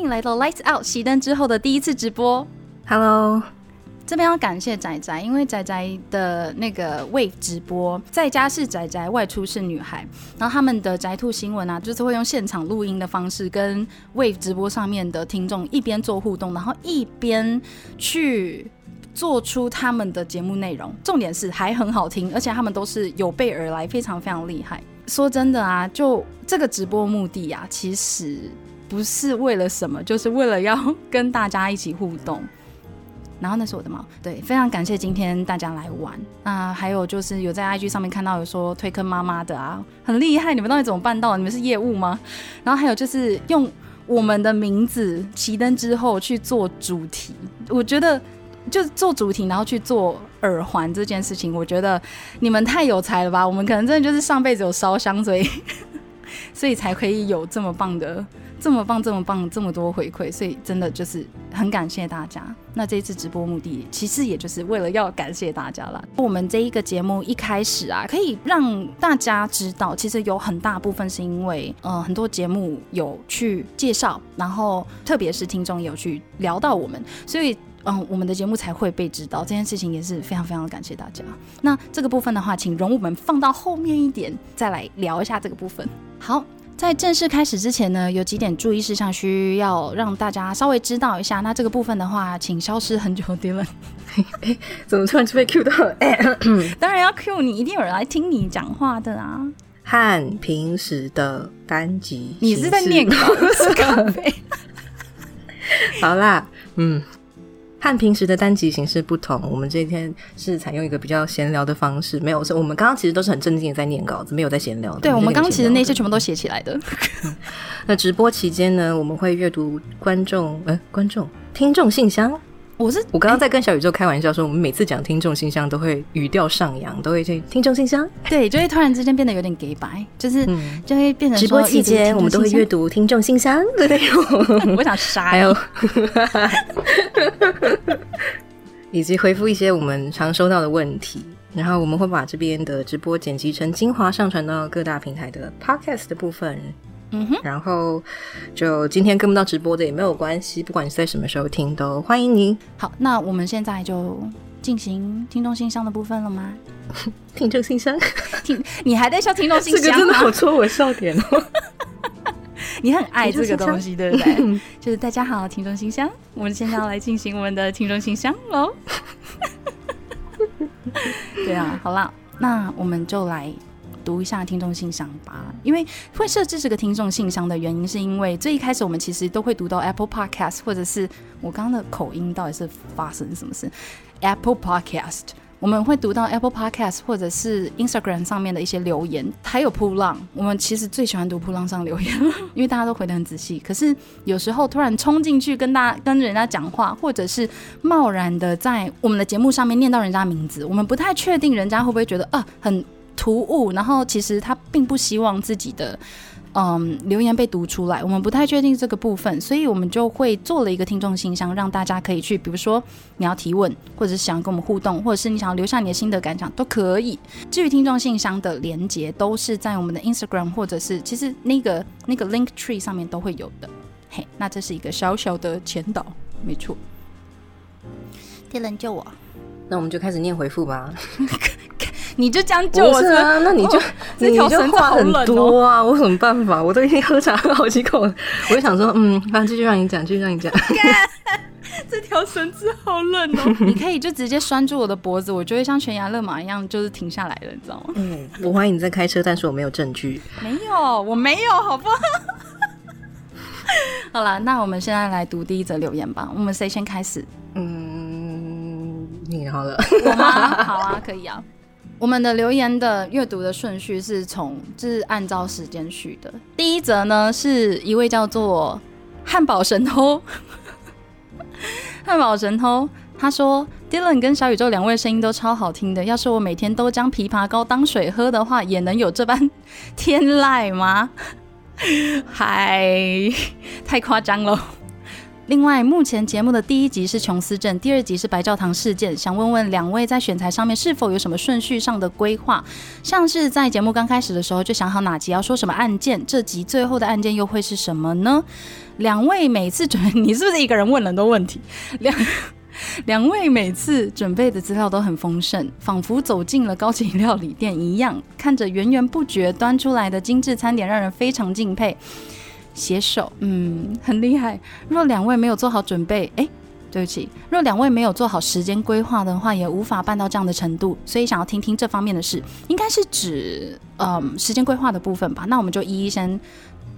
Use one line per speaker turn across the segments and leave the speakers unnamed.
欢迎来到 Lights Out 熄灯之后的第一次直播。
Hello，
这边要感谢仔仔，因为仔仔的那个 Wave 直播，在家是仔仔，外出是女孩。然后他们的宅兔新闻啊，就是会用现场录音的方式，跟 Wave 直播上面的听众一边做互动，然后一边去做出他们的节目内容。重点是还很好听，而且他们都是有备而来，非常非常厉害。说真的啊，就这个直播目的啊，其实不是为了什么，就是为了要跟大家一起互动。然后那是我的猫，对，非常感谢今天大家来玩。那还有就是有在 IG 上面看到有说推坑妈妈的啊，很厉害，你们到底怎么办到？你们是业务吗？然后还有就是用我们的名字熄灯之后去做主题，我觉得就做主题，然后去做耳环这件事情，我觉得你们太有才了吧！我们可能真的就是上辈子有烧香，所以 所以才可以有这么棒的。这么棒，这么棒，这么多回馈，所以真的就是很感谢大家。那这一次直播目的，其实也就是为了要感谢大家啦。我们这一个节目一开始啊，可以让大家知道，其实有很大部分是因为，呃，很多节目有去介绍，然后特别是听众有去聊到我们，所以。嗯，我们的节目才会被知道，这件事情也是非常非常感谢大家。那这个部分的话，请容我们放到后面一点再来聊一下这个部分。好。在正式开始之前呢，有几点注意事项需要让大家稍微知道一下。那这个部分的话，请消失很久的 Dylan。
哎，怎么突然就被 Q 到了？
当然要 Q 你，一定有人来听你讲话的啊。
和平时的单集，
你是在念稿是咖啡？
好啦，嗯。和平时的单集形式不同，我们这一天是采用一个比较闲聊的方式，没有是我们刚刚其实都是很正经的在念稿子，没有在闲聊。
对，我们刚刚其实那些全部都写起来的。
那直播期间呢，我们会阅读观众呃观众听众信箱。
我是
我刚刚在跟小宇宙开玩笑说，我们每次讲听众信箱都会语调上扬，都会去听众信箱。
对，就会突然之间变得有点 gay 白，就是就会变成
直播期间我们都会阅读听众信箱的内容。
我想杀，
还有 以及回复一些我们常收到的问题，然后我们会把这边的直播剪辑成精华，上传到各大平台的 podcast 的部分。
嗯哼，
然后就今天跟不到直播的也没有关系，不管你是在什么时候听，都欢迎你。
好，那我们现在就进行听众信箱的部分了吗？
听众信箱，
听你还在笑听众信箱？
这个真的好戳我笑点哦。
你很爱这个东西，对不对？就是大家好，听众信箱，我们现在要来进行我们的听众信箱喽。对啊，好了，那我们就来。读一下听众信箱吧，因为会设置这个听众信箱的原因，是因为最一开始我们其实都会读到 Apple Podcast，或者是我刚刚的口音到底是发生什么事？Apple Podcast，我们会读到 Apple Podcast，或者是 Instagram 上面的一些留言，还有扑浪。我们其实最喜欢读扑浪上留言，因为大家都回得很仔细。可是有时候突然冲进去跟大家跟人家讲话，或者是贸然的在我们的节目上面念到人家名字，我们不太确定人家会不会觉得啊很。突兀，然后其实他并不希望自己的嗯留言被读出来，我们不太确定这个部分，所以我们就会做了一个听众信箱，让大家可以去，比如说你要提问，或者是想跟我们互动，或者是你想要留下你的心得感想都可以。至于听众信箱的连接，都是在我们的 Instagram 或者是其实那个那个 Link Tree 上面都会有的。嘿，那这是一个小小的前导，没错。天人救我，
那我们就开始念回复吧。
你就将就我
啊？那你就你就话很多啊！我有什么办法？我都已经喝茶喝好几口了。我就想说，嗯，反正继续让你讲，继续让你讲。
这条绳子好冷哦！你可以就直接拴住我的脖子，我就会像悬崖勒马一样，就是停下来了，你知道吗？
嗯，我怀疑你在开车，但是我没有证据。
没有，我没有，好不好？好了，那我们现在来读第一则留言吧。我们谁先开始？
嗯，你好了，
我吗？好啊，可以啊。我们的留言的阅读的顺序是从，就是按照时间序的。第一则呢，是一位叫做汉堡神偷，汉堡神偷，他说：“Dylan 跟小宇宙两位声音都超好听的，要是我每天都将枇杷膏当水喝的话，也能有这般天籁吗？” 嗨，太夸张了。另外，目前节目的第一集是琼斯镇，第二集是白教堂事件。想问问两位在选材上面是否有什么顺序上的规划？像是在节目刚开始的时候就想好哪集要说什么案件，这集最后的案件又会是什么呢？两位每次准，你是不是一个人问很多问题？两两位每次准备的资料都很丰盛，仿佛走进了高级料理店一样，看着源源不绝端出来的精致餐点，让人非常敬佩。携手，嗯，很厉害。若两位没有做好准备，哎，对不起，若两位没有做好时间规划的话，也无法办到这样的程度。所以想要听听这方面的事，应该是指嗯时间规划的部分吧。那我们就一一先。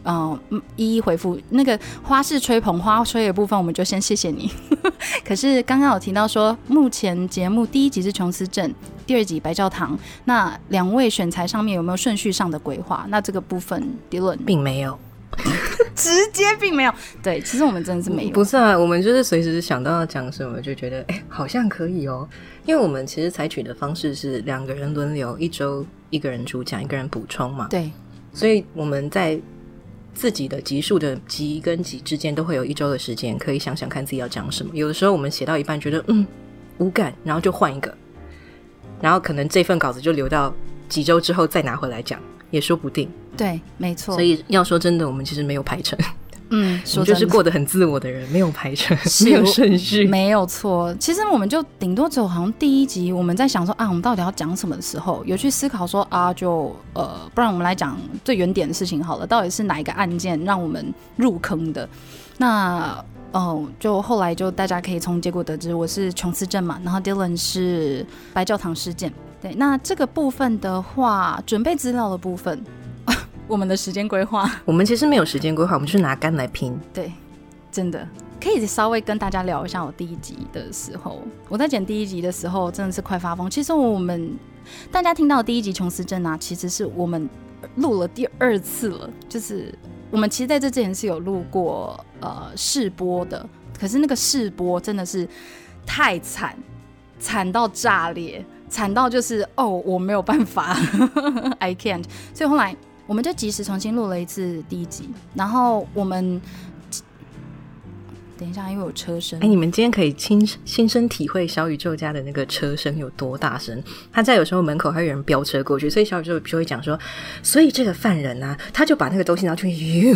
嗯，一一回复那个花式吹捧花吹的部分，我们就先谢谢你。可是刚刚有提到说，目前节目第一集是琼斯镇，第二集白教堂。那两位选材上面有没有顺序上的规划？那这个部分，迪伦
并没有，
直接并没有。对，其实我们真的是没有。
不是啊，我们就是随时想到要讲什么，就觉得哎，好像可以哦。因为我们其实采取的方式是两个人轮流，一周一个人主讲，一个人补充嘛。
对，
所以我们在。自己的集数的集跟集之间都会有一周的时间，可以想想看自己要讲什么。有的时候我们写到一半觉得嗯无感，然后就换一个，然后可能这份稿子就留到几周之后再拿回来讲，也说不定。
对，没错。
所以要说真的，我们其实没有排成。
嗯，
说就是过得很自我的人，没有排程，没有顺序，
没有错。其实我们就顶多只有，好像第一集我们在想说啊，我们到底要讲什么的时候，有去思考说啊，就呃，不然我们来讲最原点的事情好了，到底是哪一个案件让我们入坑的？那哦，就后来就大家可以从结果得知，我是琼斯镇嘛，然后 Dylan 是白教堂事件。对，那这个部分的话，准备资料的部分。我们的时间规划，
我们其实没有时间规划，我们就是拿肝来拼。
对，真的可以稍微跟大家聊一下我第一集的时候，我在剪第一集的时候真的是快发疯。其实我们大家听到第一集琼斯镇啊，其实是我们录了第二次了，就是我们其实在这之前是有录过呃试播的，可是那个试播真的是太惨，惨到炸裂，惨到就是哦我没有办法，I can't，所以后来。我们就及时重新录了一次第一集，然后我们等一下，因为有车声。
哎，你们今天可以亲亲身体会小宇宙家的那个车声有多大声？他在有时候门口还有人飙车过去，所以小宇宙就会讲说，所以这个犯人呢，他就把那个东西拿出去，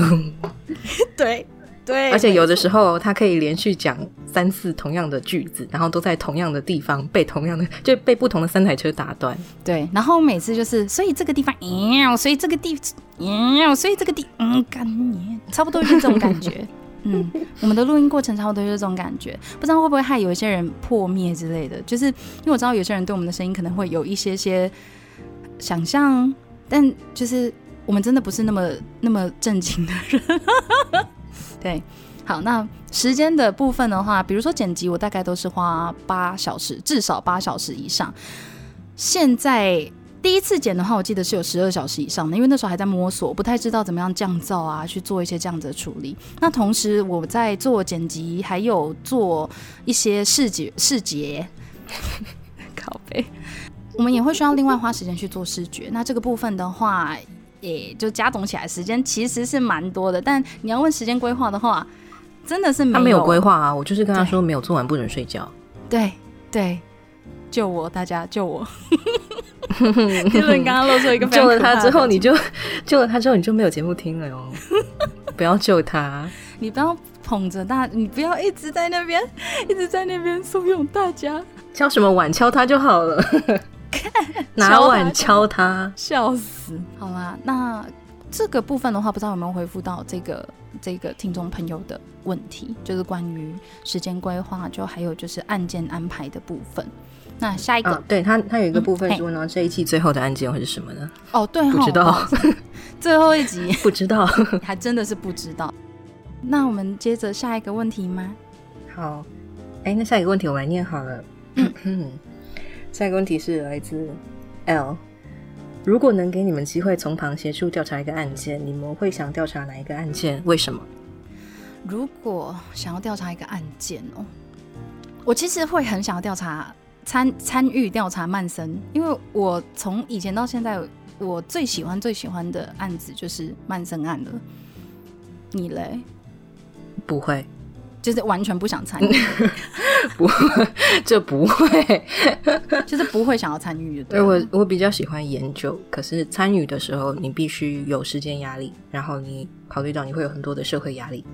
对。对，
而且有的时候他可以连续讲三次同样的句子，然后都在同样的地方被同样的就被不同的三台车打断。
对，然后每次就是，所以这个地方，所以这个地，所以这个地，嗯，干你，差不多就是这种感觉。嗯，我们的录音过程差不多就是这种感觉，不知道会不会害有一些人破灭之类的。就是因为我知道有些人对我们的声音可能会有一些些想象，但就是我们真的不是那么那么正经的人。对，好，那时间的部分的话，比如说剪辑，我大概都是花八小时，至少八小时以上。现在第一次剪的话，我记得是有十二小时以上的，因为那时候还在摸索，不太知道怎么样降噪啊，去做一些这样子的处理。那同时我在做剪辑，还有做一些视觉视觉，拷贝，我们也会需要另外花时间去做视觉。那这个部分的话。也就加总起来时间其实是蛮多的，但你要问时间规划的话，真的是
他没有规划啊！我就是跟他说没有做完不准睡觉。
对对，救我，大家救我！因为你刚刚露出一个
救了他之后，你就救了他之后，你就没有节目听了哟！不要救他，
你不要捧着大，你不要一直在那边一直在那边怂恿大家
敲什么碗，敲他就好了。拿碗敲他，
笑死！好啦，那这个部分的话，不知道有没有回复到这个这个听众朋友的问题，就是关于时间规划，就还有就是案件安排的部分。那下一个，
对他，他有一个部分说呢，这一季最后的案件会是什么呢？
哦，对，
不知道，
最后一集
不知道，
还真的是不知道。那我们接着下一个问题吗？
好，哎，那下一个问题我来念好了。下一个问题是来自 L，如果能给你们机会从旁协助调查一个案件，你们会想调查哪一个案件？为什么？
如果想要调查一个案件哦，我其实会很想要调查参参与调查曼森，因为我从以前到现在，我最喜欢最喜欢的案子就是曼森案了。你嘞？
不会。
就是完全不想参与，
不，这不会。
就是不会想要参与的。
对我，我比较喜欢研究，可是参与的时候，你必须有时间压力，然后你考虑到你会有很多的社会压力。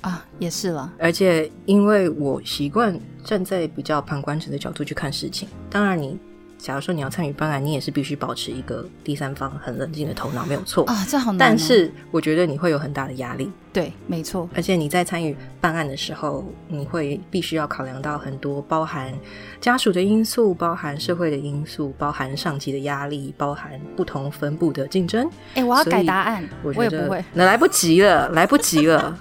啊，也是了。
而且因为我习惯站在比较旁观者的角度去看事情，当然你。假如说你要参与办案，你也是必须保持一个第三方很冷静的头脑，没有错
啊，这好难。
但是我觉得你会有很大的压力，
对，没错。
而且你在参与办案的时候，你会必须要考量到很多包含家属的因素、包含社会的因素、包含上级的压力、包含不同分布的竞争。
哎，我要改答案，
我
也不会，
那来不及了，来不及了。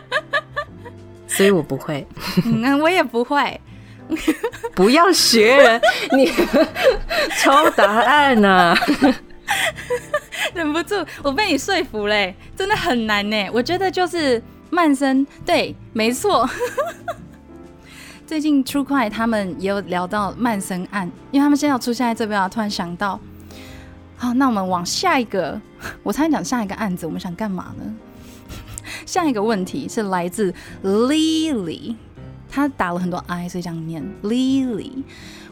所以我不会，
嗯，我也不会。
不要学人，你 抄答案呢？
忍不住，我被你说服嘞，真的很难呢。我觉得就是曼森，对，没错。最近出快他们也有聊到曼森案，因为他们现在要出现在这边啊，突然想到，好，那我们往下一个，我才讲下一个案子，我们想干嘛呢？下一个问题是来自 Lily。他打了很多 I，所以这样念 Lily。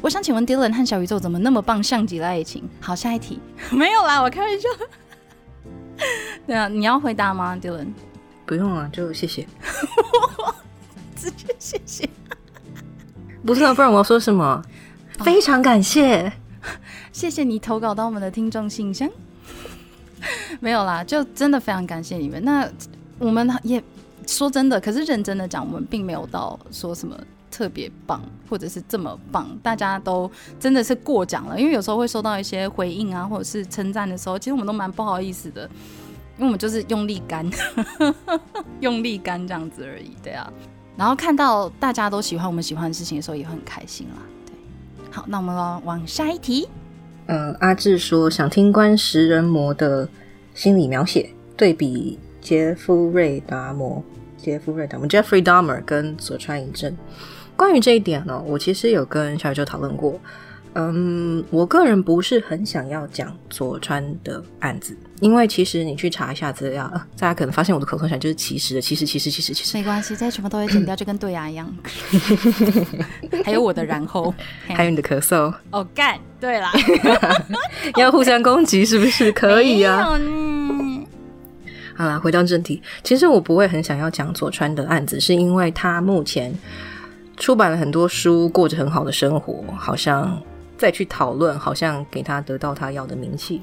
我想请问 Dylan 和小宇宙怎么那么棒，像极了爱情？好，下一题 没有啦，我开玩笑。对啊，你要回答吗，Dylan？
不用了，就谢谢。
直接谢谢。
不是啊，不然我要说什么？非常感谢，
谢谢你投稿到我们的听众信箱。没有啦，就真的非常感谢你们。那我们也。说真的，可是认真的讲，我们并没有到说什么特别棒，或者是这么棒，大家都真的是过奖了。因为有时候会收到一些回应啊，或者是称赞的时候，其实我们都蛮不好意思的，因为我们就是用力干，用力干这样子而已，对啊。然后看到大家都喜欢我们喜欢的事情的时候，也很开心啦。对，好，那我们往下一题。
嗯，阿志说想听关食人魔的心理描写，对比杰夫瑞达摩。杰夫瑞达摩 （Jeffrey Dahmer） 跟佐川一正，关于这一点呢，我其实有跟小宇宙讨论过。嗯，我个人不是很想要讲佐川的案子，因为其实你去查一下资料，大家可能发现我的口头禅就是“其实的，其实，其实，其实，其实”。
没关系，这些全部都会剪掉，就跟对牙一样。还有我的然后，
还有你的咳嗽。
哦，干，对啦，
要互相攻击是不是？可以啊。好啦，回到正题。其实我不会很想要讲佐川的案子，是因为他目前出版了很多书，过着很好的生活，好像再去讨论，好像给他得到他要的名气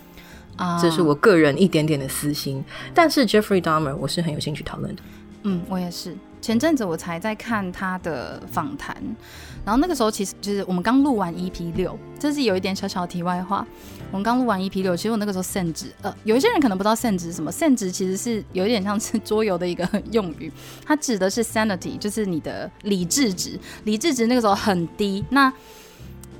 啊，这是我个人一点点的私心。但是 Jeffrey Dahmer 我是很有兴趣讨论的。
嗯，我也是。前阵子我才在看他的访谈。然后那个时候其实就是我们刚录完 EP 六，这是有一点小小的题外话。我们刚录完 EP 六，其实我那个时候 “sen” 值，呃，有一些人可能不知道 “sen” 值是什么，“sen” 值其实是有一点像是桌游的一个用语，它指的是 sanity，就是你的理智值，理智值那个时候很低。那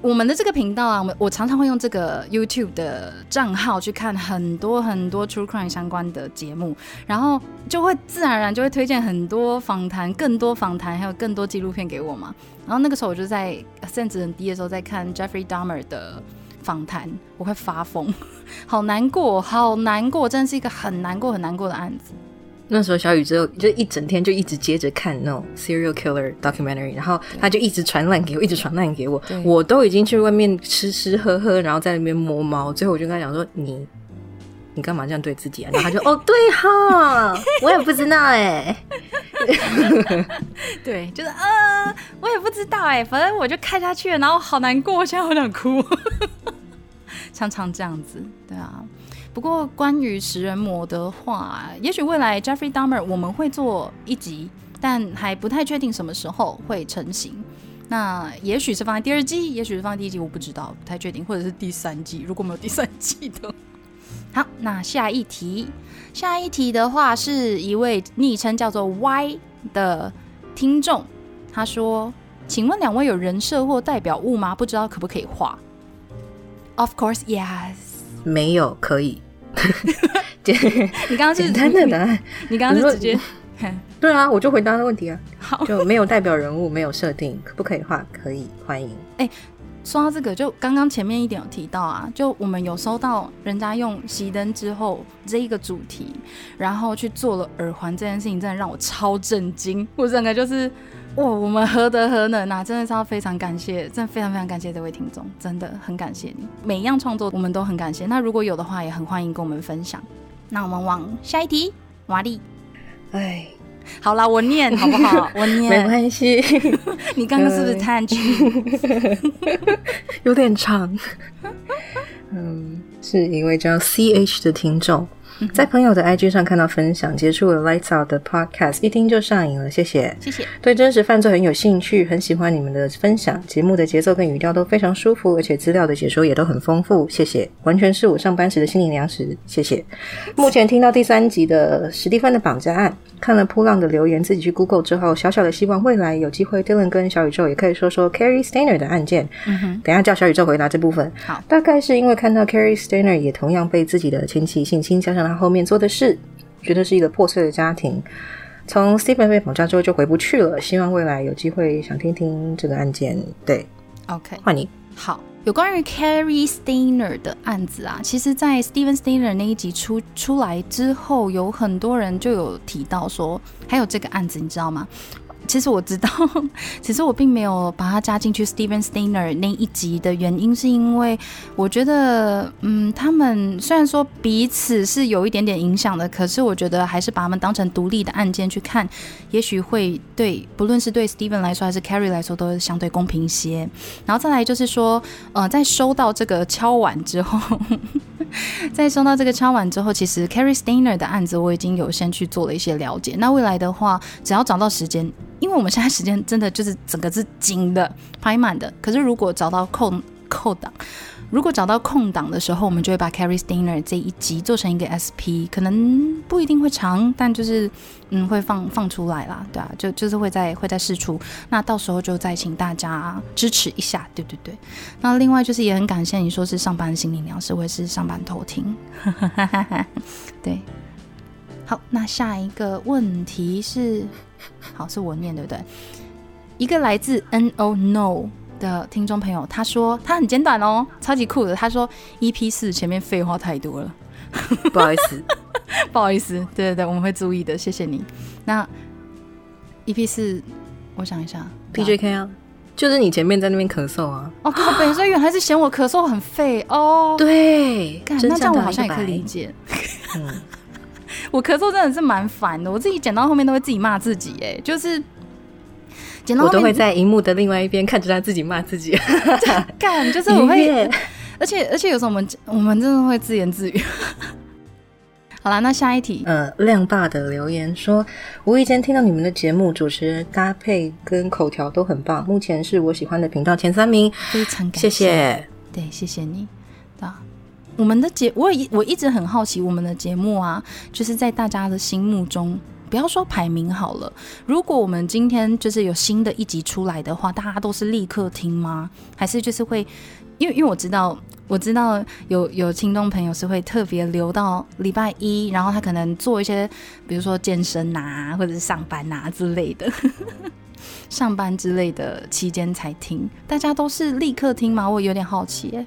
我们的这个频道啊，我我常常会用这个 YouTube 的账号去看很多很多 True Crime 相关的节目，然后就会自然而然就会推荐很多访谈、更多访谈，还有更多纪录片给我嘛。然后那个时候我就在甚至很低的时候在看 Jeffrey Dahmer 的访谈，我会发疯，好难过，好难过，真的是一个很难过、很难过的案子。
那时候小雨就就一整天就一直接着看那种 serial killer documentary，然后他就一直传烂给我，一直传烂给我，我都已经去外面吃吃喝喝，然后在那边摸猫，最后我就跟他讲说：“你你干嘛这样对自己啊？”然后他就：“哦，对哈，我也不知道哎。”
对，就是呃，我也不知道哎，反正我就看下去了，然后好难过，现在好想哭，常常这样子，对啊。不过，关于食人魔的话，也许未来 Jeffrey Dahmer 我们会做一集，但还不太确定什么时候会成型。那也许是放在第二季，也许是放在第一季，我不知道，不太确定，或者是第三季。如果没有第三季的，好，那下一题，下一题的话是一位昵称叫做 Y 的听众，他说：“请问两位有人设或代表物吗？不知道可不可以画？”Of course, yes.
没有，可以。
你刚刚是
简单的答案，
你刚刚是直接
对啊，我就回答那个问题啊。
好，
就没有代表人物，没有设定，可不可以画？可以，欢迎。
哎，说到这个，就刚刚前面一点有提到啊，就我们有收到人家用熄灯之后这一个主题，然后去做了耳环这件事情，真的让我超震惊。我整个就是哇，我们何德何能啊！真的是要非常感谢，真的非常非常感谢这位听众，真的很感谢你。每一样创作我们都很感谢。那如果有的话，也很欢迎跟我们分享。那我们往下一题，瓦力。
哎，
好啦，我念 好不好？我念
没关系。
你刚刚是不是叹气？
有点长。嗯，是一位叫 C H 的听众。在朋友的 IG 上看到分享，接触了 Lights Out 的 Podcast，一听就上瘾了。谢谢，
谢谢。
对真实犯罪很有兴趣，很喜欢你们的分享，节目的节奏跟语调都非常舒服，而且资料的解说也都很丰富。谢谢，完全是我上班时的心灵粮食。谢谢。目前听到第三集的史蒂芬的绑架案，看了扑浪的留言，自己去 Google 之后，小小的希望未来有机会，Dylan 跟小宇宙也可以说说 Carrie Stainer 的案件。
嗯哼，
等一下叫小宇宙回答这部分。
好，
大概是因为看到 Carrie Stainer 也同样被自己的亲戚性侵，加上他后面做的事，觉得是一个破碎的家庭。从 Stephen 被绑架之后就回不去了，希望未来有机会想听听这个案件。对
，OK，
换你。
好，有关于 Carrie Steiner 的案子啊，其实，在 Stephen Steiner 那一集出出来之后，有很多人就有提到说，还有这个案子，你知道吗？其实我知道，其实我并没有把它加进去 Steven Stainer 那一集的原因，是因为我觉得，嗯，他们虽然说彼此是有一点点影响的，可是我觉得还是把他们当成独立的案件去看，也许会对不论是对 Steven 来说还是 Carrie 来说，都相对公平些。然后再来就是说，呃，在收到这个敲碗之后，在收到这个敲碗之后，其实 Carrie Stainer 的案子我已经有先去做了一些了解。那未来的话，只要找到时间，因为我们现在时间真的就是整个是紧的、排满的。可是如果找到空空档，如果找到空档的时候，我们就会把 Carrie Steiner 这一集做成一个 SP，可能不一定会长，但就是嗯会放放出来啦，对啊，就就是会在会在试出，那到时候就再请大家支持一下，对对对。那另外就是也很感谢你说是上班心灵粮食，我也是上班偷听，对。好，那下一个问题是，好是我念对不对？一个来自 N O No 的听众朋友，他说他很简短哦，超级酷的。他说 EP 四前面废话太多了，
不好意思，
不好意思，对对对，我们会注意的，谢谢你。那 EP 四，我想一下
PJK 啊，就是你前面在那边咳嗽啊。
哦，靠北，所以原来是嫌我咳嗽很废哦。
对，
那这样我好像也可以理解。
嗯，
我咳嗽真的是蛮烦的，我自己剪到后面都会自己骂自己，哎，就是剪到
我都会在荧幕的另外一边看着他自己骂自己。
干，就是我会，而且而且有时候我们我们真的会自言自语。好啦，那下一题，
呃，亮爸的留言说，无意间听到你们的节目，主持人搭配跟口条都很棒，目前是我喜欢的频道前三名，
非常感
谢谢。
对，谢谢你。啊，我们的节，我也我一直很好奇，我们的节目啊，就是在大家的心目中，不要说排名好了，如果我们今天就是有新的一集出来的话，大家都是立刻听吗？还是就是会，因为因为我知道。我知道有有听众朋友是会特别留到礼拜一，然后他可能做一些，比如说健身呐、或者是上班呐、之类的，上班之类的期间才听。大家都是立刻听吗？我有点好奇耶。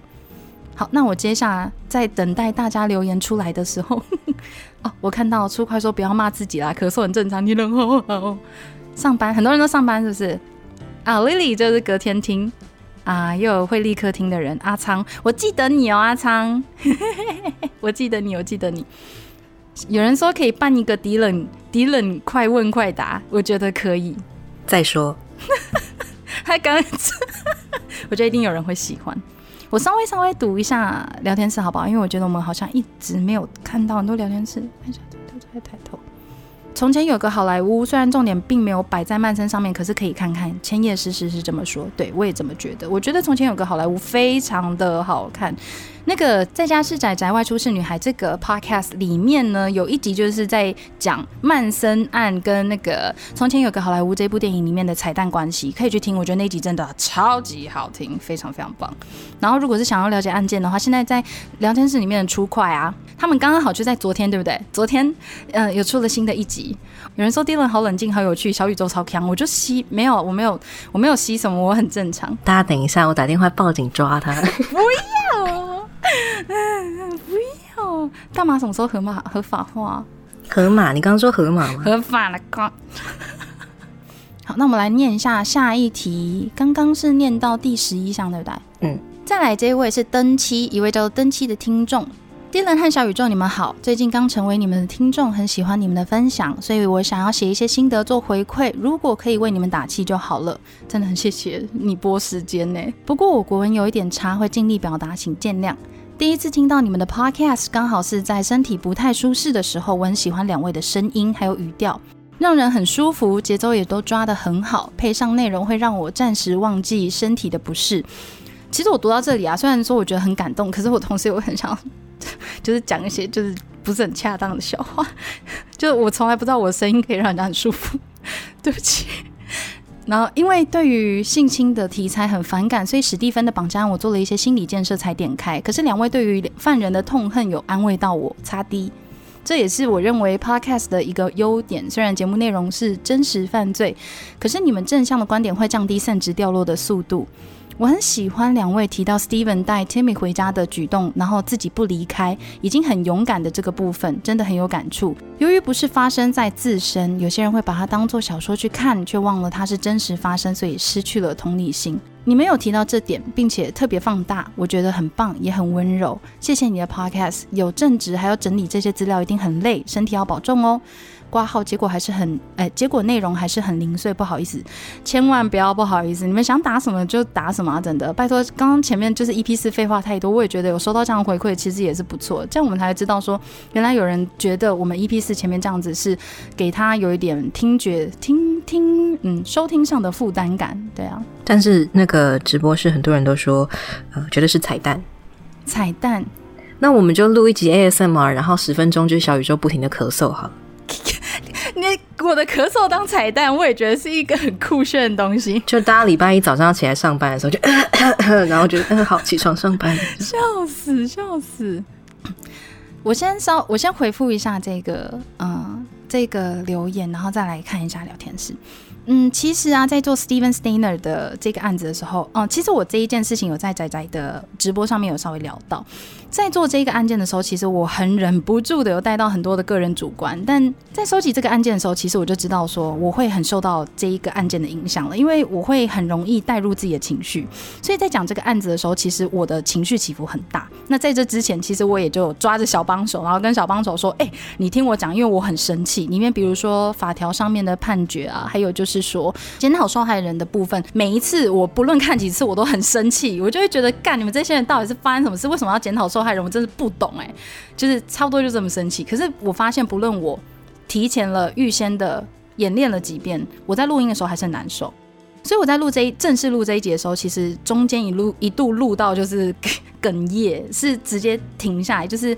好，那我接下来在等待大家留言出来的时候，哦，我看到出快说不要骂自己啦，咳嗽很正常，你人好好。上班很多人都上班是不是？啊，Lily 就是隔天听啊，又有会立刻听的人，阿昌，我记得你哦，阿昌，我记得你，我记得你。有人说可以办一个迪冷迪冷快问快答，我觉得可以。
再说，
他刚，我觉得一定有人会喜欢。我稍微稍微读一下聊天室好不好？因为我觉得我们好像一直没有看到很多聊天室。看一下，抬头，抬抬头。从前有个好莱坞，虽然重点并没有摆在曼森上面，可是可以看看。千叶诗诗是这么说，对我也这么觉得。我觉得从前有个好莱坞非常的好看。那个在家是宅宅，外出是女孩这个 podcast 里面呢，有一集就是在讲曼森案跟那个从前有个好莱坞这部电影里面的彩蛋关系，可以去听。我觉得那集真的超级好听，非常非常棒。然后如果是想要了解案件的话，现在在聊天室里面的出快啊，他们刚刚好就在昨天，对不对？昨天呃有出了新的一集。有人说 Dylan 好冷静，好有趣，小宇宙超强，我就吸没有，我没有，我没有吸什么，我很正常。
大家等一下，我打电话报警抓他。
不要，不要！大麻什么时候合法合法化？
河马，你刚刚说河马吗？
合法了，刚。好，那我们来念一下下一题。刚刚是念到第十一项，对不对？
嗯。
再来这一位是登七，一位叫做登七的听众。丁人和小宇宙，你们好。最近刚成为你们的听众，很喜欢你们的分享，所以我想要写一些心得做回馈。如果可以为你们打气就好了，真的很谢谢你播时间呢。不过我国文有一点差，会尽力表达，请见谅。第一次听到你们的 podcast，刚好是在身体不太舒适的时候。我很喜欢两位的声音还有语调，让人很舒服，节奏也都抓得很好，配上内容会让我暂时忘记身体的不适。其实我读到这里啊，虽然说我觉得很感动，可是我同时又很想，就是讲一些就是不是很恰当的笑话。就我从来不知道我的声音可以让人家很舒服，对不起。然后因为对于性侵的题材很反感，所以史蒂芬的绑架案我做了一些心理建设才点开。可是两位对于犯人的痛恨有安慰到我，擦低。这也是我认为 podcast 的一个优点。虽然节目内容是真实犯罪，可是你们正向的观点会降低散值掉落的速度。我很喜欢两位提到 Steven 带 Timmy 回家的举动，然后自己不离开，已经很勇敢的这个部分，真的很有感触。由于不是发生在自身，有些人会把它当做小说去看，却忘了它是真实发生，所以失去了同理心。你没有提到这点，并且特别放大，我觉得很棒，也很温柔。谢谢你的 Podcast，有正直，还要整理这些资料，一定很累，身体要保重哦。挂号结果还是很哎，结果内容还是很零碎，不好意思，千万不要不好意思，你们想打什么就打什么啊！真的，拜托，刚刚前面就是 E P 四废话太多，我也觉得有收到这样的回馈，其实也是不错，这样我们才会知道说，原来有人觉得我们 E P 四前面这样子是给他有一点听觉听听嗯收听上的负担感，对啊。
但是那个直播是很多人都说，呃，觉得是彩蛋，
彩蛋，
那我们就录一集 A S M R，然后十分钟就是小宇宙不停的咳嗽好了。
你我的咳嗽当彩蛋，我也觉得是一个很酷炫的东西。
就大家礼拜一早上要起来上班的时候，就 然后觉得嗯好起床上班，
笑死笑死。我先稍我先回复一下这个嗯这个留言，然后再来看一下聊天室。嗯，其实啊，在做 Steven Steiner 的这个案子的时候，嗯，其实我这一件事情有在仔仔的直播上面有稍微聊到。在做这个案件的时候，其实我很忍不住的有带到很多的个人主观。但在收集这个案件的时候，其实我就知道说我会很受到这一个案件的影响了，因为我会很容易带入自己的情绪。所以在讲这个案子的时候，其实我的情绪起伏很大。那在这之前，其实我也就抓着小帮手，然后跟小帮手说：“哎，你听我讲，因为我很生气。里面比如说法条上面的判决啊，还有就是说检讨受害人的部分，每一次我不论看几次，我都很生气，我就会觉得干你们这些人到底是发生什么事？为什么要检讨受害害人？我真是不懂哎，就是差不多就这么生气。可是我发现，不论我提前了、预先的演练了几遍，我在录音的时候还是很难受。所以我在录这一正式录这一集的时候，其实中间一录一度录到就是哽咽，是直接停下来，就是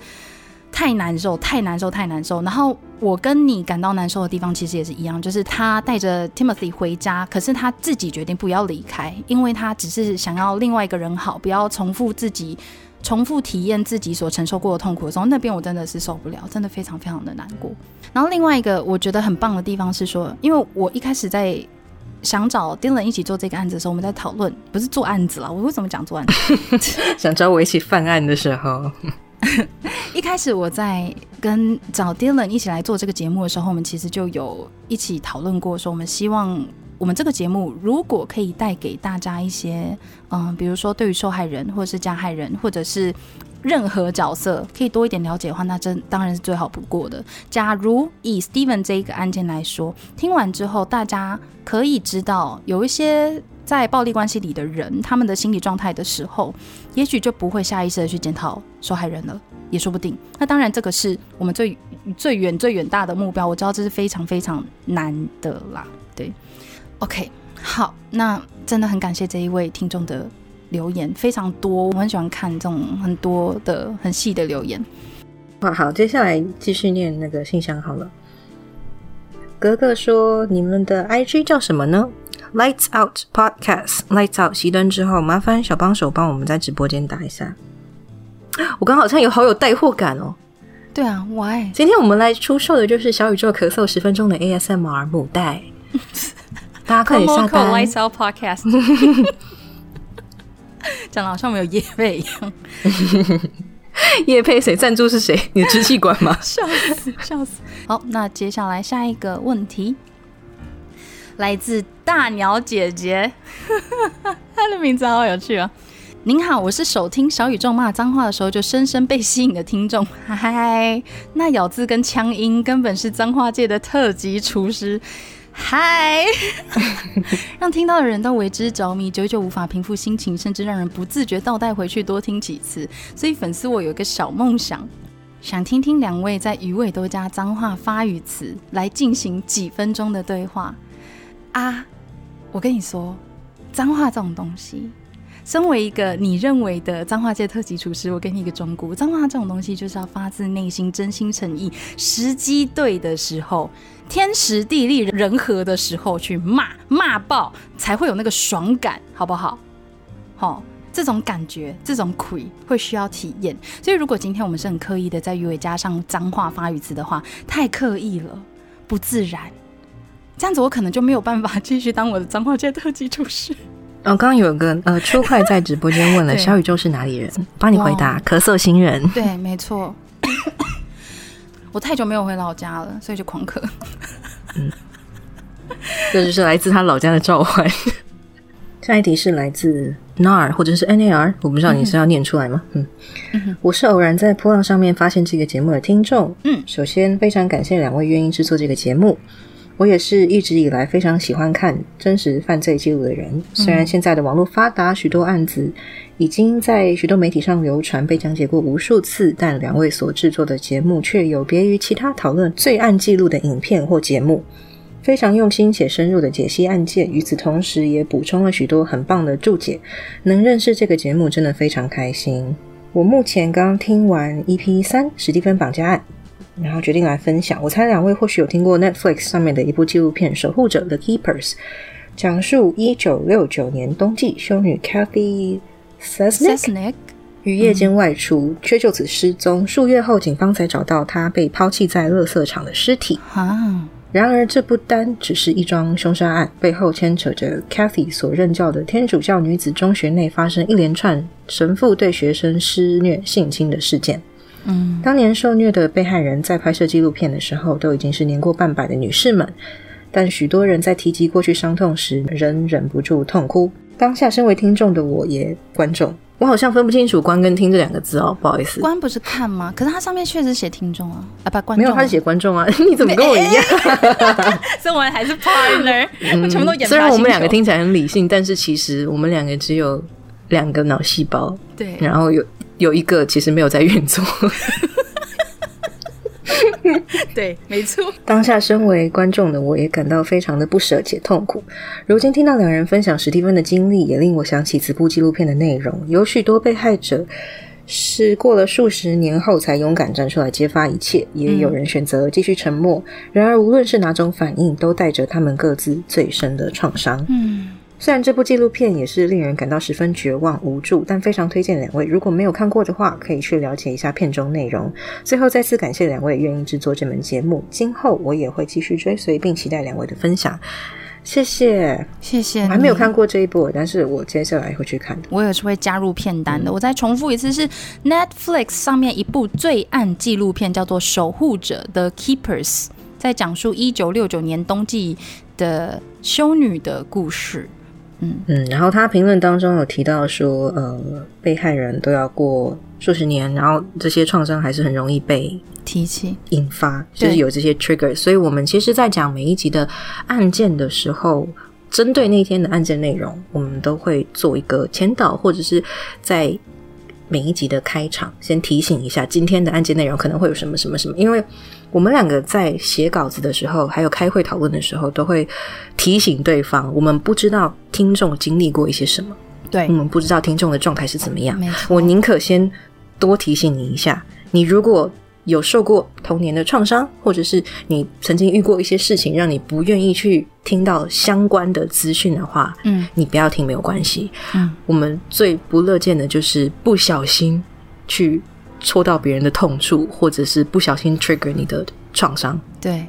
太难受、太难受、太难受。然后我跟你感到难受的地方，其实也是一样，就是他带着 Timothy 回家，可是他自己决定不要离开，因为他只是想要另外一个人好，不要重复自己。重复体验自己所承受过的痛苦的时候，那边我真的是受不了，真的非常非常的难过。然后另外一个我觉得很棒的地方是说，因为我一开始在想找 Dylan 一起做这个案子的时候，我们在讨论，不是做案子了，我为什么讲做案子？
想找我一起犯案的时候，
一开始我在跟找 Dylan 一起来做这个节目的时候，我们其实就有一起讨论过，说我们希望。我们这个节目如果可以带给大家一些，嗯，比如说对于受害人或者是加害人，或者是任何角色可以多一点了解的话，那真当然是最好不过的。假如以 Steven 这一个案件来说，听完之后大家可以知道有一些在暴力关系里的人他们的心理状态的时候，也许就不会下意识的去检讨受害人了，也说不定。那当然，这个是我们最最远最远大的目标，我知道这是非常非常难的啦，对。OK，好，那真的很感谢这一位听众的留言，非常多，我很喜欢看这种很多的很细的留言。
哇，好，接下来继续念那个信箱好了。格格说：“你们的 IG 叫什么呢？”Lights Out Podcast，Lights Out 熄灯之后，麻烦小帮手帮我们在直播间打一下。我刚好像有好有带货感哦。
对啊，Why？
今天我们来出售的就是小宇宙咳嗽十分钟的 ASMR 母带，大家可以下单。
Lights Out Podcast，讲的好像没有业费一样，
叶配谁赞助是谁？你的支气管吗？
笑死笑死。好，那接下来下一个问题，来自大鸟姐姐，她的名字好有趣啊。您好，我是首听小宇宙骂脏话的时候就深深被吸引的听众。嗨，那咬字跟腔音根本是脏话界的特级厨师。嗨，让听到的人都为之着迷，久久无法平复心情，甚至让人不自觉倒带回去多听几次。所以粉丝我有一个小梦想，想听听两位在鱼尾多加脏话发语词来进行几分钟的对话啊！我跟你说，脏话这种东西。身为一个你认为的脏话界特级厨师，我给你一个忠告：脏话这种东西就是要发自内心、真心诚意，时机对的时候，天时地利人和的时候去骂骂爆，才会有那个爽感，好不好？好、这种感觉，这种亏会需要体验。所以，如果今天我们是很刻意的在鱼尾加上脏话发语词的话，太刻意了，不自然。这样子，我可能就没有办法继续当我的脏话界特级厨师。
哦，刚刚有个呃 初快在直播间问了小宇宙是哪里人，帮你回答，咳嗽新人。
对，没错。我太久没有回老家了，所以就狂咳。
嗯这就是来自他老家的召唤。下一题是来自 NAR 或者是 NAR，我不知道你是要念出来吗？嗯，我是偶然在波浪上面发现这个节目的听众。
嗯
首先非常感谢两位愿意制作这个节目。我也是一直以来非常喜欢看真实犯罪记录的人。虽然现在的网络发达，许多案子已经在许多媒体上流传，被讲解过无数次，但两位所制作的节目却有别于其他讨论罪案记录的影片或节目。非常用心且深入的解析案件，与此同时也补充了许多很棒的注解。能认识这个节目真的非常开心。我目前刚听完 EP 三史蒂芬绑架案，然后决定来分享。我猜两位或许有听过 Netflix 上面的一部纪录片《守护者 The Keepers》，讲述一九六九年冬季修女 Kathy Sesnick 于夜间外出，却就此失踪。数月后，警方才找到她被抛弃在垃圾场的尸体。
啊，
然而，这不单只是一桩凶杀案，背后牵扯着 Kathy 所任教的天主教女子中学内发生一连串神父对学生施虐性侵的事件。
嗯，
当年受虐的被害人在拍摄纪录片的时候，都已经是年过半百的女士们，但许多人在提及过去伤痛时，仍忍不住痛哭。当下身为听众的我，也观众，我好像分不清楚“观”跟“听”这两个字哦，不好意思。
观不是看吗？可是它上面确实写听众啊，啊不，观众
没有，他是写观众啊！你怎么跟我一样？
所以我们还是 partner，、我全部都演。
虽然我们两个听起来很理性，但是其实我们两个只有两个脑细胞，
对，
然后有有一个其实没有在运作。
对，没错。
当下身为观众的我也感到非常的不舍且痛苦。如今听到两人分享史蒂芬的经历，也令我想起此部纪录片的内容。有许多被害者是过了数十年后才勇敢站出来揭发一切，也有人选择继续沉默。然而，无论是哪种反应，都带着他们各自最深的创伤。
嗯，
虽然这部纪录片也是令人感到十分绝望无助，但非常推荐两位，如果没有看过的话，可以去了解一下片中内容。最后再次感谢两位愿意制作这门节目，今后我也会继续追随并期待两位的分享。谢谢，
谢谢。
我还没有看，过这一部，但是我接下来会去看的。
我也是会加入片单的。我再重复一次，是 Netflix 上面一部罪案纪录片，叫做《守护者的 Keepers》，在讲述一九六九年冬季的修女的故事。
嗯。嗯，然后他评论当中有提到说，呃，被害人都要过数十年，然后这些创伤还是很容易被
提起，
引发，就是有这些 trigger。所以我们其实，在讲每一集的案件的时候，针对那天的案件内容，我们都会做一个前导，或者是在每一集的开场先提醒一下今天的案件内容可能会有什么什么什么，因为我们两个在写稿子的时候，还有开会讨论的时候，都会提醒对方，我们不知道听众经历过一些什么，
对。
我，们不知道听众的状态是怎么样。我宁可先多提醒你一下，你如果有受过童年的创伤，或者是你曾经遇过一些事情，让你不愿意去听到相关的资讯的话，
嗯
你不要听没有关系。
嗯，
我们最不乐见的就是不小心去戳到别人的痛处，或者是不小心 trigger 你的创伤。
对。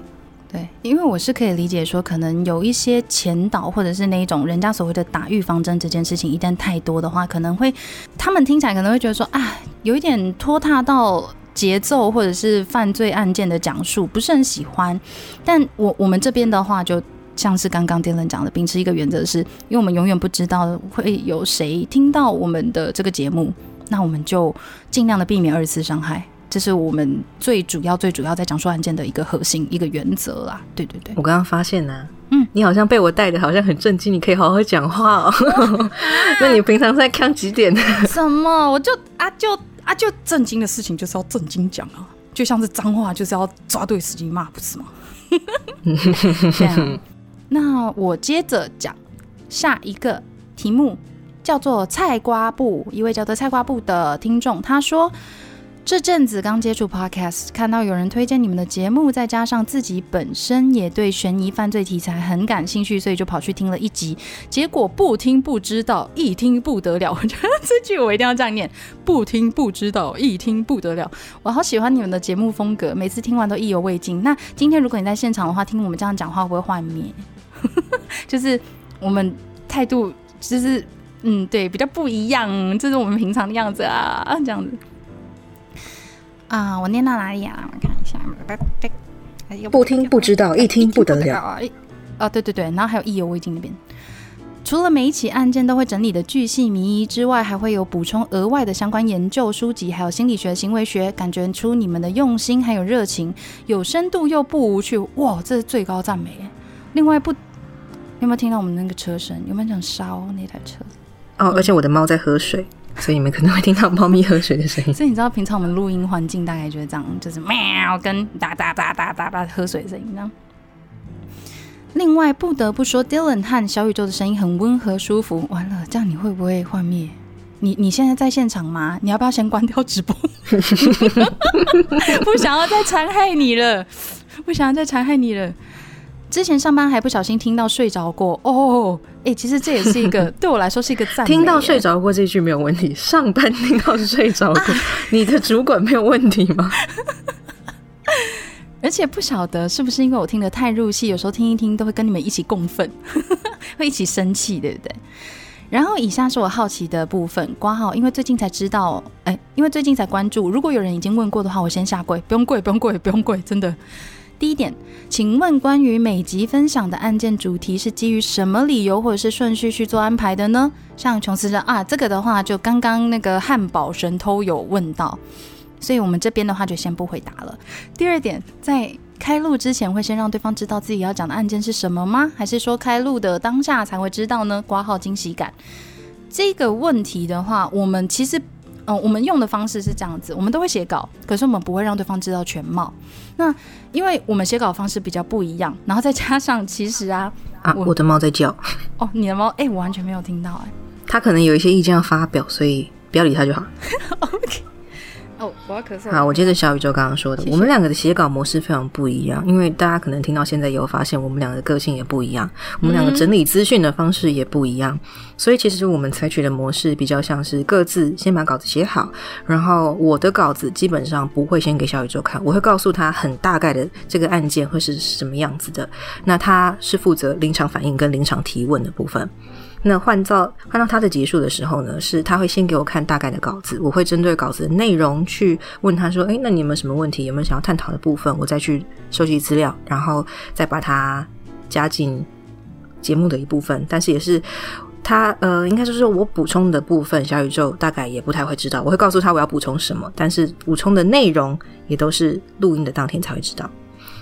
对，因为我是可以理解说，可能有一些前导或者是那一种人家所谓的打预防针这件事情，一旦太多的话，可能会他们听起来可能会觉得说，啊，有一点拖沓到节奏或者是犯罪案件的讲述，不是很喜欢。但我我们这边的话，就像是刚刚丁伦讲的，秉持一个原则，是因为我们永远不知道会有谁听到我们的这个节目，那我们就尽量的避免二次伤害。这是我们最主要、最主要在讲述案件的一个核心、一个原则啦。对对对，
我刚刚发现呢，嗯，你好像被我带的，好像很震惊。你可以好好讲话哦。那你平常在看几点？
什么？我就啊就啊就震惊的事情就是要震惊讲啊，就像是脏话就是要抓对时机骂，不是吗？那我接着讲下一个题目，叫做菜瓜布。一位叫做菜瓜布的听众他说。这阵子刚接触 Podcast，看到有人推荐你们的节目，再加上自己本身也对悬疑犯罪题材很感兴趣，所以就跑去听了一集。结果不听不知道，一听不得了。我觉得这句我一定要这样念：不听不知道，一听不得了。我好喜欢你们的节目风格，每次听完都意犹未尽。那今天如果你在现场的话，听我们这样讲话会不会幻灭？就是我们态度，就是嗯，对，比较不一样，这是我们平常的样子啊，这样子。啊，我念到哪里啊？我看一下，
不听不知道，一听不得了。
哦，对对对，然后还有意犹未尽那边。除了每一起案件都会整理的巨细靡遗之外，还会有补充额外的相关研究书籍，还有心理学、行为学，感觉出你们的用心还有热情，有深度又不无趣。哇，这是最高赞美。另外，不有没有听到我们那个车声？有没有想烧那台车？
哦，而且我的猫在喝水。所以你们可能会听到猫咪喝水的声音。
所以你知道平常我们录音环境大概就是这样，就是喵跟哒哒哒哒哒哒喝水声音呢。另外不得不说，Dylan 和小宇宙的声音很温和舒服。完了，这样你会不会幻灭？你你现在在现场吗？你要不要先关掉直播？不想要再残害你了，不想要再残害你了。之前上班还不小心听到睡着过哦，哎，其实这也是一个 对我来说是一个赞。
听到睡着过这句没有问题，上班听到睡着过，你的主管没有问题吗？
而且不晓得是不是因为我听得太入戏，有时候听一听都会跟你们一起共愤，会一起生气，对不对？然后以下是我好奇的部分，挂号，因为最近才知道，哎，因为最近才关注，如果有人已经问过的话，我先下跪，不用跪，不用跪，不用跪，真的。第一点，请问关于每集分享的案件主题是基于什么理由或者是顺序去做安排的呢？像琼斯的啊，这个的话就刚刚那个汉堡神偷有问到，所以我们这边的话就先不回答了。第二点，在开录之前会先让对方知道自己要讲的案件是什么吗？还是说开录的当下才会知道呢？挂号惊喜感这个问题的话，我们其实。嗯，我们用的方式是这样子，我们都会写稿，可是我们不会让对方知道全貌。那因为我们写稿方式比较不一样，然后再加上其实啊，
啊，我的猫在叫。
哦，你的猫，哎，我完全没有听到，哎，
它可能有一些意见要发表，所以不要理它就好。
OK。哦，我要咳嗽。
好，我接着小宇宙刚刚说的，我们两个的写稿模式非常不一样，因为大家可能听到现在也有发现，我们两个的个性也不一样，我们两个整理资讯的方式也不一样，所以其实我们采取的模式比较像是各自先把稿子写好，然后我的稿子基本上不会先给小宇宙看，我会告诉他很大概的这个案件会是什么样子的，那他是负责临场反应跟临场提问的部分。那换到换到他的结束的时候呢，是他会先给我看大概的稿子，我会针对稿子的内容去问他说：“诶，那你有没有什么问题？有没有想要探讨的部分？”我再去收集资料，然后再把它加进节目的一部分。但是也是他呃，应该就是我补充的部分，小宇宙大概也不太会知道。我会告诉他我要补充什么，但是补充的内容也都是录音的当天才会知道。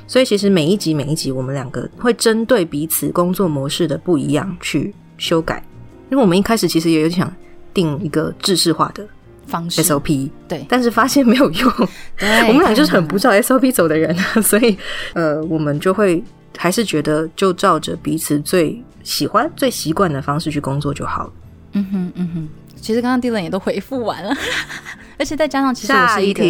所以其实每一集每一集，我们两个会针对彼此工作模式的不一样去。修改，因为我们一开始其实也有想定一个制式化的
方式
SOP，
对，
但是发现没有用。我们俩就是很不照 SOP 走的人，所以呃，我们就会还是觉得就照着彼此最喜欢、最习惯的方式去工作就好了。
嗯哼，嗯哼。其实刚刚 Dylan 也都回复完了，而且再加上其实我是一个，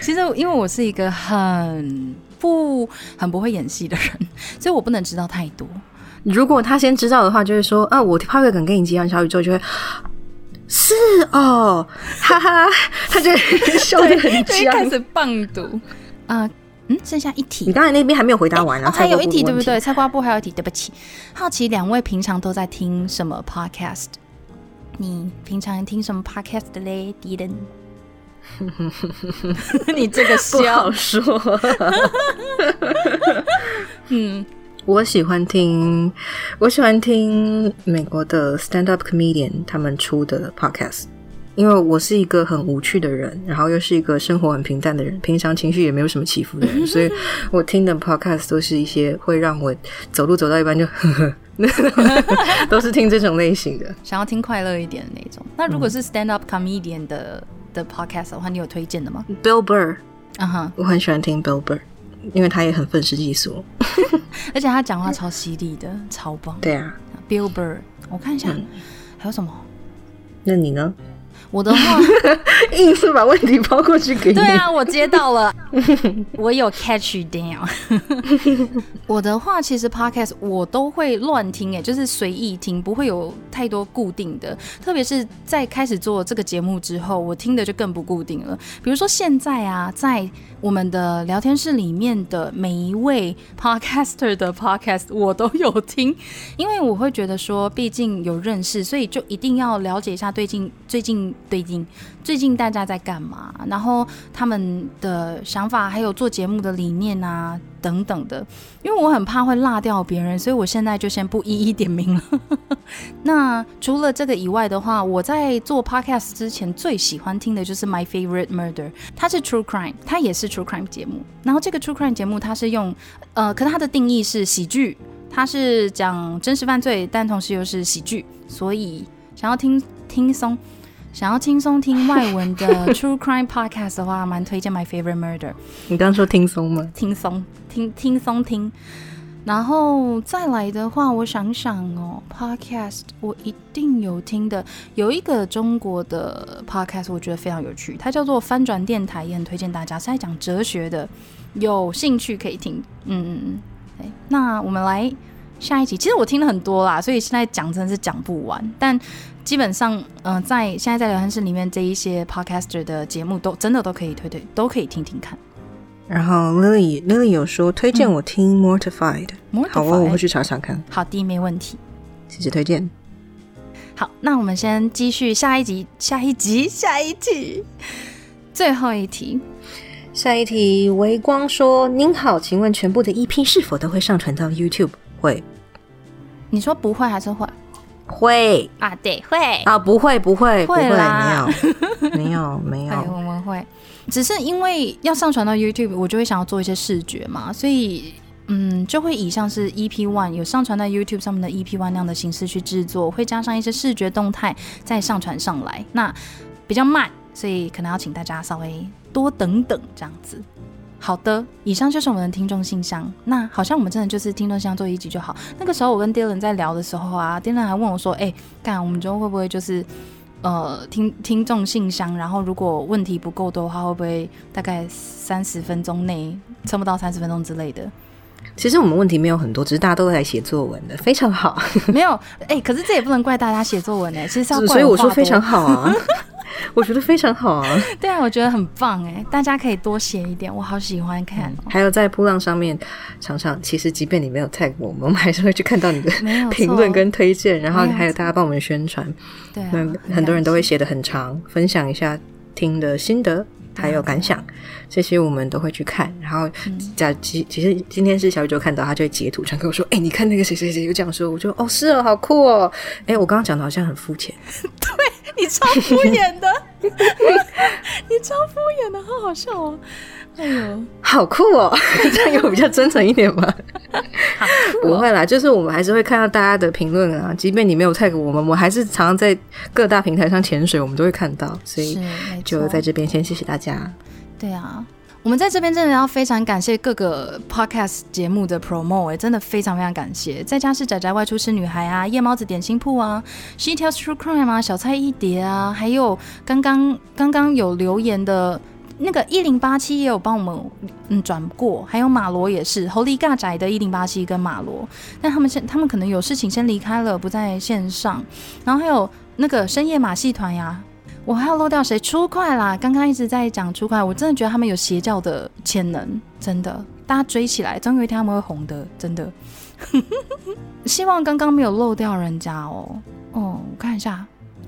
其实因为我是一个很不很不会演戏的人，所以我不能知道太多。
如果他先知道的话，就会说啊，我怕会梗跟你接上小宇宙就会 是哦，哈哈，他就笑得很僵。
就开始棒读啊、嗯，剩下一题
你。刚才那边还没有回答完啊，
哦，还有一题对不对？？菜瓜布还有一题，对不起。好奇两位平常都在听什么 podcast？你平常听什么 podcast 的嘞，敌人？你这个
不好
笑，
说。
嗯，
我喜欢听，我喜欢听美国的 stand up comedian 他们出的 podcast，因为我是一个很无趣的人，然后又是一个生活很平淡的人，平常情绪也没有什么起伏的人，所以我听的 podcast 都是一些会让我走路走到一半就呵呵，都是听这种类型的。
想要听快乐一点的那种。那如果是 stand up comedian 的的 podcast 的话，你有推荐的吗
？Bill Burr，
嗯哼，
我很喜欢听 Bill Burr，因为他也很愤世嫉俗。
而且他讲话超犀利的，超棒。
对啊
，Bill Burr，我看一下、
嗯
还有什么。
那你呢？
我的话，
硬是把问题抛过去给你。
对啊，我接到了，我有 catch you down。我的话，其实 podcast 我都会乱听，哎，就是随意听，不会有太多固定的。特别是在开始做这个节目之后，我听的就更不固定了。比如说现在啊，在我们的聊天室里面的每一位 podcaster 的 podcast 我都有听，因为我会觉得说，毕竟有认识，所以就一定要了解一下最近最近最近最近大家在干嘛，然后他们的想法，还有做节目的理念啊等等的。因为我很怕会落掉别人，所以我现在就先不一一点名了。那除了这个以外的话，我在做 podcast 之前最喜欢听的就是 My Favorite Murder，它是 True Crime，它也是 True Crime 节目。然后这个 True Crime 节目它是用呃，可是它的定义是喜剧，它是讲真实犯罪，但同时又是喜剧，所以想要听轻松。想要轻松听外文的 True Crime Podcast 的话，蛮推荐 My Favorite Murder。
你刚刚说轻松吗？
轻松听轻松听。然后再来的话，我想想哦，podcast 我一定有听的，有一个中国的 podcast 我觉得非常有趣，它叫做翻转电台，也很推荐大家，是在讲哲学的，有兴趣可以听。嗯嗯嗯，对，那我们来下一集。其实我听了很多啦，所以现在讲真的是讲不完，但基本上，嗯、在现在在聊天室里面这一些 podcaster 的节目都真的都可以推推，都可以听听看。
然后 Lily Lily 有说推荐我听 Mortified，、好哦，我会去查查看，
好的，没问题。
谢谢推荐。
好，那我们先继续下一集，下一集，下一集，最后一题。
下一题，微光说：“您好，请问全部的 EP 是否都会上传到 YouTube？” 会，
你说不会还是会
会
啊？对，会。
啊，不会，不会，不
会
没有，没有，没，有。
我们会，只是因为要上传到 YouTube，我就会想要做一些视觉嘛，所以嗯，就会以像是 EP One 有上传到 YouTube 上面的 EP One 那样的形式去制作，会加上一些视觉动态再上传上来，那比较慢，所以可能要请大家稍微多等等这样子。好的，以上就是我们的听众信箱。那好像我们真的就是听众信箱做一集就好。那个时候我跟 Dylan 在聊的时候啊，Dylan 还问我说：“哎、干，我们之后会不会就是呃听听众信箱，然后如果问题不够多的话，会不会大概三十分钟内撑不到三十分钟之类的？
其实我们问题没有很多，只是大家都在写作文的，非常好。
没有，哎、可是这也不能怪大家写作文呢、其实是要怪
所以我说非常好啊，我觉得非常好啊。
对啊，我觉得很棒哎、大家可以多写一点，我好喜欢看哦、
还有在扑浪上面，常常其实即便你没有 tag 我们，我们还是会去看到你的 评论跟推荐，然后还有大家帮我们宣传。
对啊，
那很多人都会写的很长，分享一下听的心得还有感想，这些我们都会去看。然后假其其实今天是小宇宙看到，他就会截图传给我说：“哎、你看那个谁谁谁又这样说。”我就哦是哦，好酷哦。哎、我刚刚讲的好像很肤浅，
你超敷衍的，你超敷衍的，好好笑哦！哎呦，
好酷哦，这样有比较真诚一点吗？
好
不会啦，就是我们还是会看到大家的评论啊，即便你没有 tag 我们，我还是常常在各大平台上潜水，我们都会看到，所以就在这边先谢谢大家。
对啊，我们在这边真的要非常感谢各个 podcast 节目的 promo，哎，真的非常非常感谢。在家是仔仔外出吃女孩啊，夜猫子点心铺啊，She Tells True Crime 啊，小菜一碟啊，还有刚刚刚刚有留言的。那个一零八七也有帮我们嗯转过，还有马罗也是猴狸尬仔的一零八七跟马罗，但他们现他们可能有事情先离开了，不在线上。然后还有那个深夜马戏团呀，我还要漏掉谁？出快啦！刚刚一直在讲出快，我真的觉得他们有邪教的潜能，真的，大家追起来，总有一天他们会红的，真的。希望刚刚没有漏掉人家哦。哦，我看一下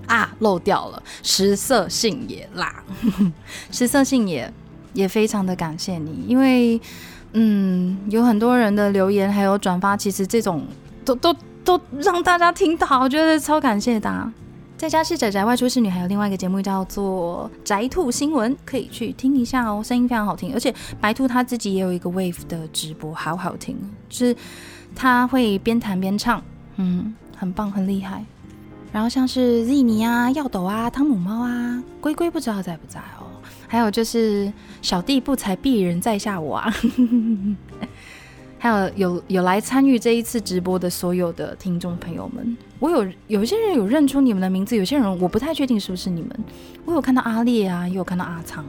啊，漏掉了。食色性也啦，食色性也也非常的感谢你，因为嗯，有很多人的留言还有转发，其实这种都都都让大家听到，我觉得超感谢大家。在家是宅宅，外出是女，还有另外一个节目叫做《宅兔新闻》，可以去听一下哦，声音非常好听，而且白兔他自己也有一个 Wave 的直播，好好听，就是他会边弹边唱，嗯，很棒，很厉害。然后像是 Z 尼啊、耀斗啊、汤姆猫啊、龟龟不知道在不在哦，还有就是小弟不才鄙人在下我啊。还有有有来参与这一次直播的所有的听众朋友们，我有有一些人有认出你们的名字，有些人我不太确定是不是你们。我有看到阿烈啊，也有看到阿仓。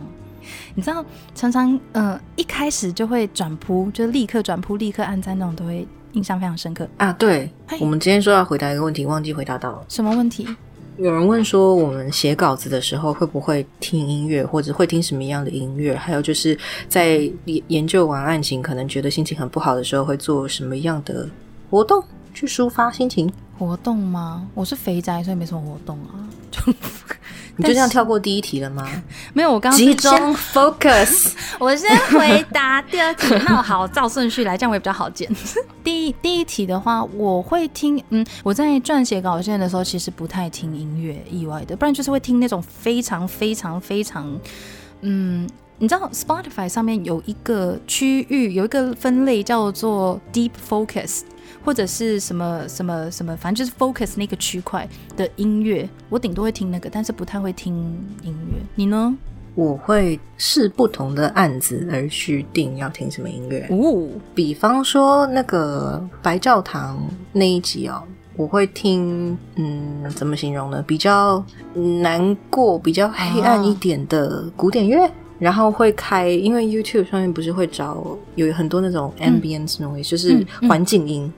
你知道，常常呃一开始就会转扑，就立刻转扑，立刻按赞那种，都会印象非常深刻
啊。对，我们今天说要回答一个问题，忘记回答到了。
什么问题？
有人问说，我们写稿子的时候会不会听音乐，或者会听什么样的音乐？还有就是在研研究完案情，可能觉得心情很不好的时候，会做什么样的活动去抒发心情？
活动吗？我是肥宅，所以没什么活动啊。
你就这样跳过第一题了吗？
没有，我刚
集中 focus。
我先回答第二题。那好，照顺序来，这样我也比较好剪。第一第一题的话，我会听，嗯，我在撰写稿件的时候，其实不太听音乐，意外的，不然就是会听那种非常非常非常，嗯，你知道 Spotify 上面有一个区域，有一个分类叫做 Deep Focus。或者是什么什么什么，反正就是 focus 那个区块的音乐，我顶多会听那个，但是不太会听音乐。你呢？
我会视不同的案子而去定要听什么音乐。哦，比方说那个白教堂那一集哦，我会听，嗯，怎么形容呢？比较难过、比较黑暗一点的古典乐。然后会开，因为 YouTube 上面不是会找有很多那种 ambient noise，就是环境音。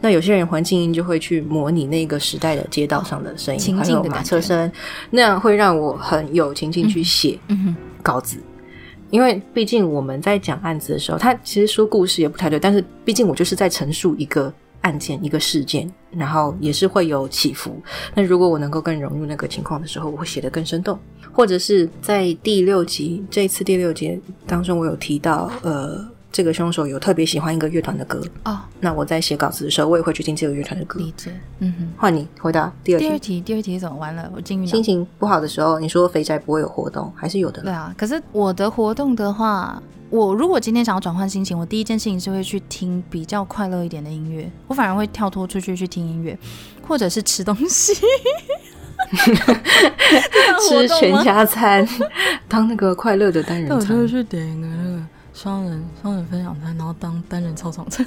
那有些人环境音就会去模拟那个时代的街道上的声音，还有马车声，那样会让我很有情境去写稿子。因为毕竟我们在讲案子的时候，他其实说故事也不太对，但是毕竟我就是在陈述一个。案件一个事件，然后也是会有起伏。那如果我能够更融入那个情况的时候，我会写得更生动。或者是在第六集这一次第六节当中，我有提到，呃，这个凶手有特别喜欢一个乐团的歌哦。那我在写稿子的时候，我也会去听这个乐团的歌。
理解。嗯哼。
换你回答第二题。
第二题，第二题怎么完了？我进
心情不好的时候，你说肥宅不会有活动，还是有的？
对啊。可是我的活动的话。我如果今天想要转换心情，我第一件事情是会去听比较快乐一点的音乐。我反而会跳脱出去去听音乐，或者是吃东西，
吃全家餐，当 那个快乐的单人餐。我
就去点一个那个双人双人分享餐，然后当单人操场餐。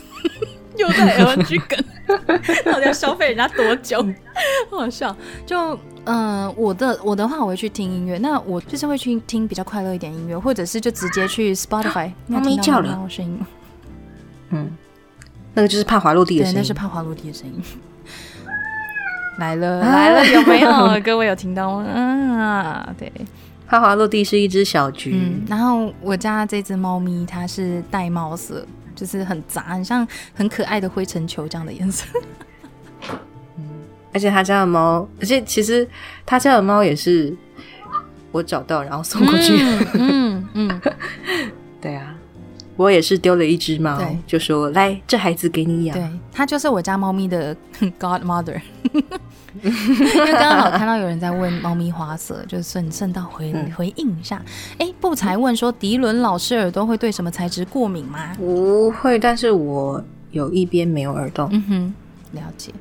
又在 LG 梗，到底要消费人家多久？好笑。就嗯，我的我的话，我会去听音乐。那我就是会去听比较快乐一点音乐，或者是就直接去 Spotify。
猫咪叫了，
声音。
嗯，那个就是怕滑落地的声音。
那是怕滑落地的声音。来了来了，有没有？各位有听到吗？啊，对，
怕滑落地是一只小橘。
嗯，然后我家这只猫咪它是玳瑁色。就是很杂，很像很可爱的灰尘球这样的颜色。
嗯，而且他家的猫，而且其实他家的猫也是我找到然后送过去。嗯嗯，对啊，我也是丢了一只猫，就说来这孩子给你养。
对，它就是我家猫咪的 godmother。因为刚好看到有人在问猫咪花色，就顺顺道回回应一下。哎，不才问说迪伦老师耳朵会对什么材质过敏吗？
不会，但是我有一边没有耳洞。嗯哼，
了解。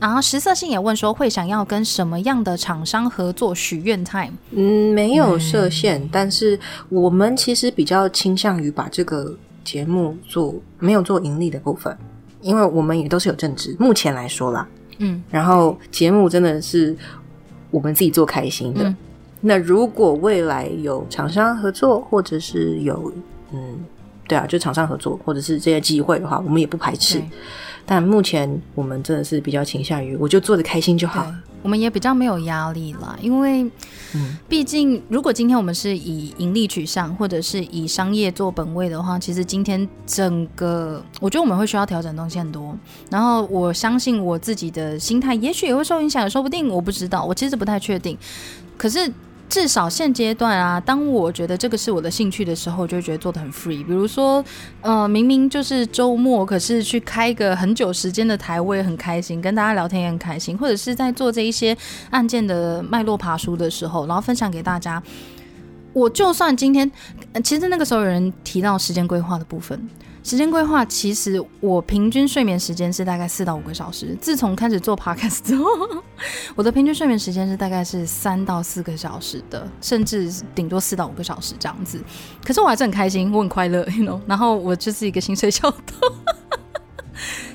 然后实色性也问说会想要跟什么样的厂商合作？许愿 time，
嗯，没有设限，但是我们其实比较倾向于把这个节目做没有做盈利的部分，因为我们也都是有正职。目前来说啦。嗯，然后节目真的是我们自己做开心的。那如果未来有厂商合作，或者是有嗯，对啊，就厂商合作，或者是这些机会的话，我们也不排斥。但目前我们真的是比较倾向于，我就做的开心就好。
我们也比较没有压力啦，因为，
嗯
毕竟如果今天我们是以盈利取向，或者是以商业做本位的话，其实今天整个，我觉得我们会需要调整东西很多。然后我相信我自己的心态，也许也会受影响，也说不定，我不知道，我其实不太确定。可是至少现阶段啊，当我觉得这个是我的兴趣的时候，就会觉得做的很 free。比如说，呃，明明就是周末，可是去开个很久时间的台，我也很开心，跟大家聊天也很开心，或者是在做这一些案件的脉络爬书的时候，然后分享给大家。我就算今天，其实那个时候有人提到时间规划的部分，时间规划其实我平均睡眠时间是大概四到五个小时。自从开始做 podcast 之后，我的平均睡眠时间是大概是三到四个小时的，甚至顶多四到五个小时这样子。可是我还是很开心，我很快乐，you know。然后我就是一个薪水小偷。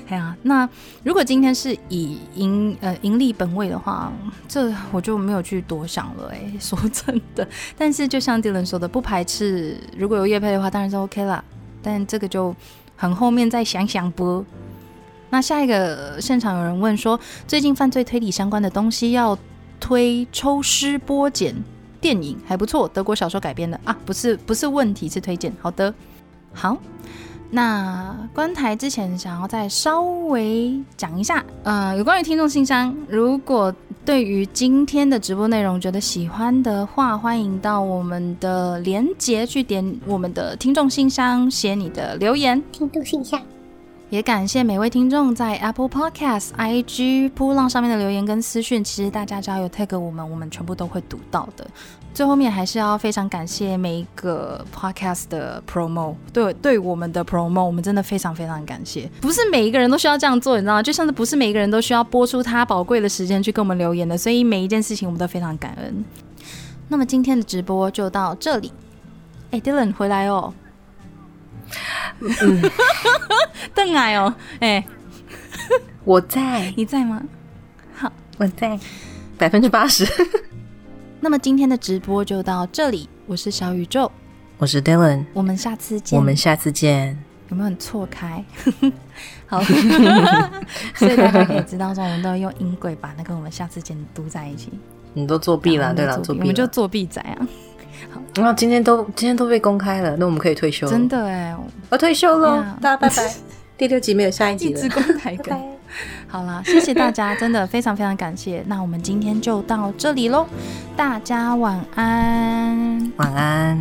哎呀，那如果今天是以盈呃盈利本位的话，这我就没有去多想了哎、说真的，但是就像 Dylan 说的，不排斥如果有业配的话，当然是 OK 啦。但这个就很后面再想想不。那下一个现场有人问说，最近犯罪推理相关的东西要推抽丝剥茧电影，还不错，德国小说改编的啊，不是不是问题，是推荐。好的，好。那关台之前想要再稍微讲一下，呃，有关于听众信箱，如果对于今天的直播内容觉得喜欢的话，欢迎到我们的连接去点我们的听众信箱，写你的留言。
听众信箱，
也感谢每位听众在 Apple Podcast、IG、波浪上面的留言跟私讯，其实大家只要有 tag 我们，我们全部都会读到的。最后面还是要非常感谢每一个 podcast 的 promo，对对我们的 promo，我们真的非常非常感谢。不是每一个人都需要这样做，你知道吗？就像是不是每一个人都需要播出他宝贵的时间去跟我们留言的，所以每一件事情我们都非常感恩。那么今天的直播就到这里。哎，Dylan 回来哦。
嗯，
邓矮哦，哎、
我在，
你在吗？
好我在，百分之八十。
那么今天的直播就到这里，我是小宇宙，
我是 Dylan，
我们下次见。
我们下次见。
有没有很错开？好，所以大家可以知道说，我们都会用音轨把那个我们下次见读在一起。
你都作弊了，对了，作弊了。
我们就作弊仔啊！
好，那今天都今天都被公开了，那我们可以退休了。
真的哎，
我退休喽大家拜拜。第六集没有下一集了
一直，公台
拜。拜。
好啦，谢谢大家，真的非常非常感谢。那我们今天就到这里喽，大家晚安。
晚安。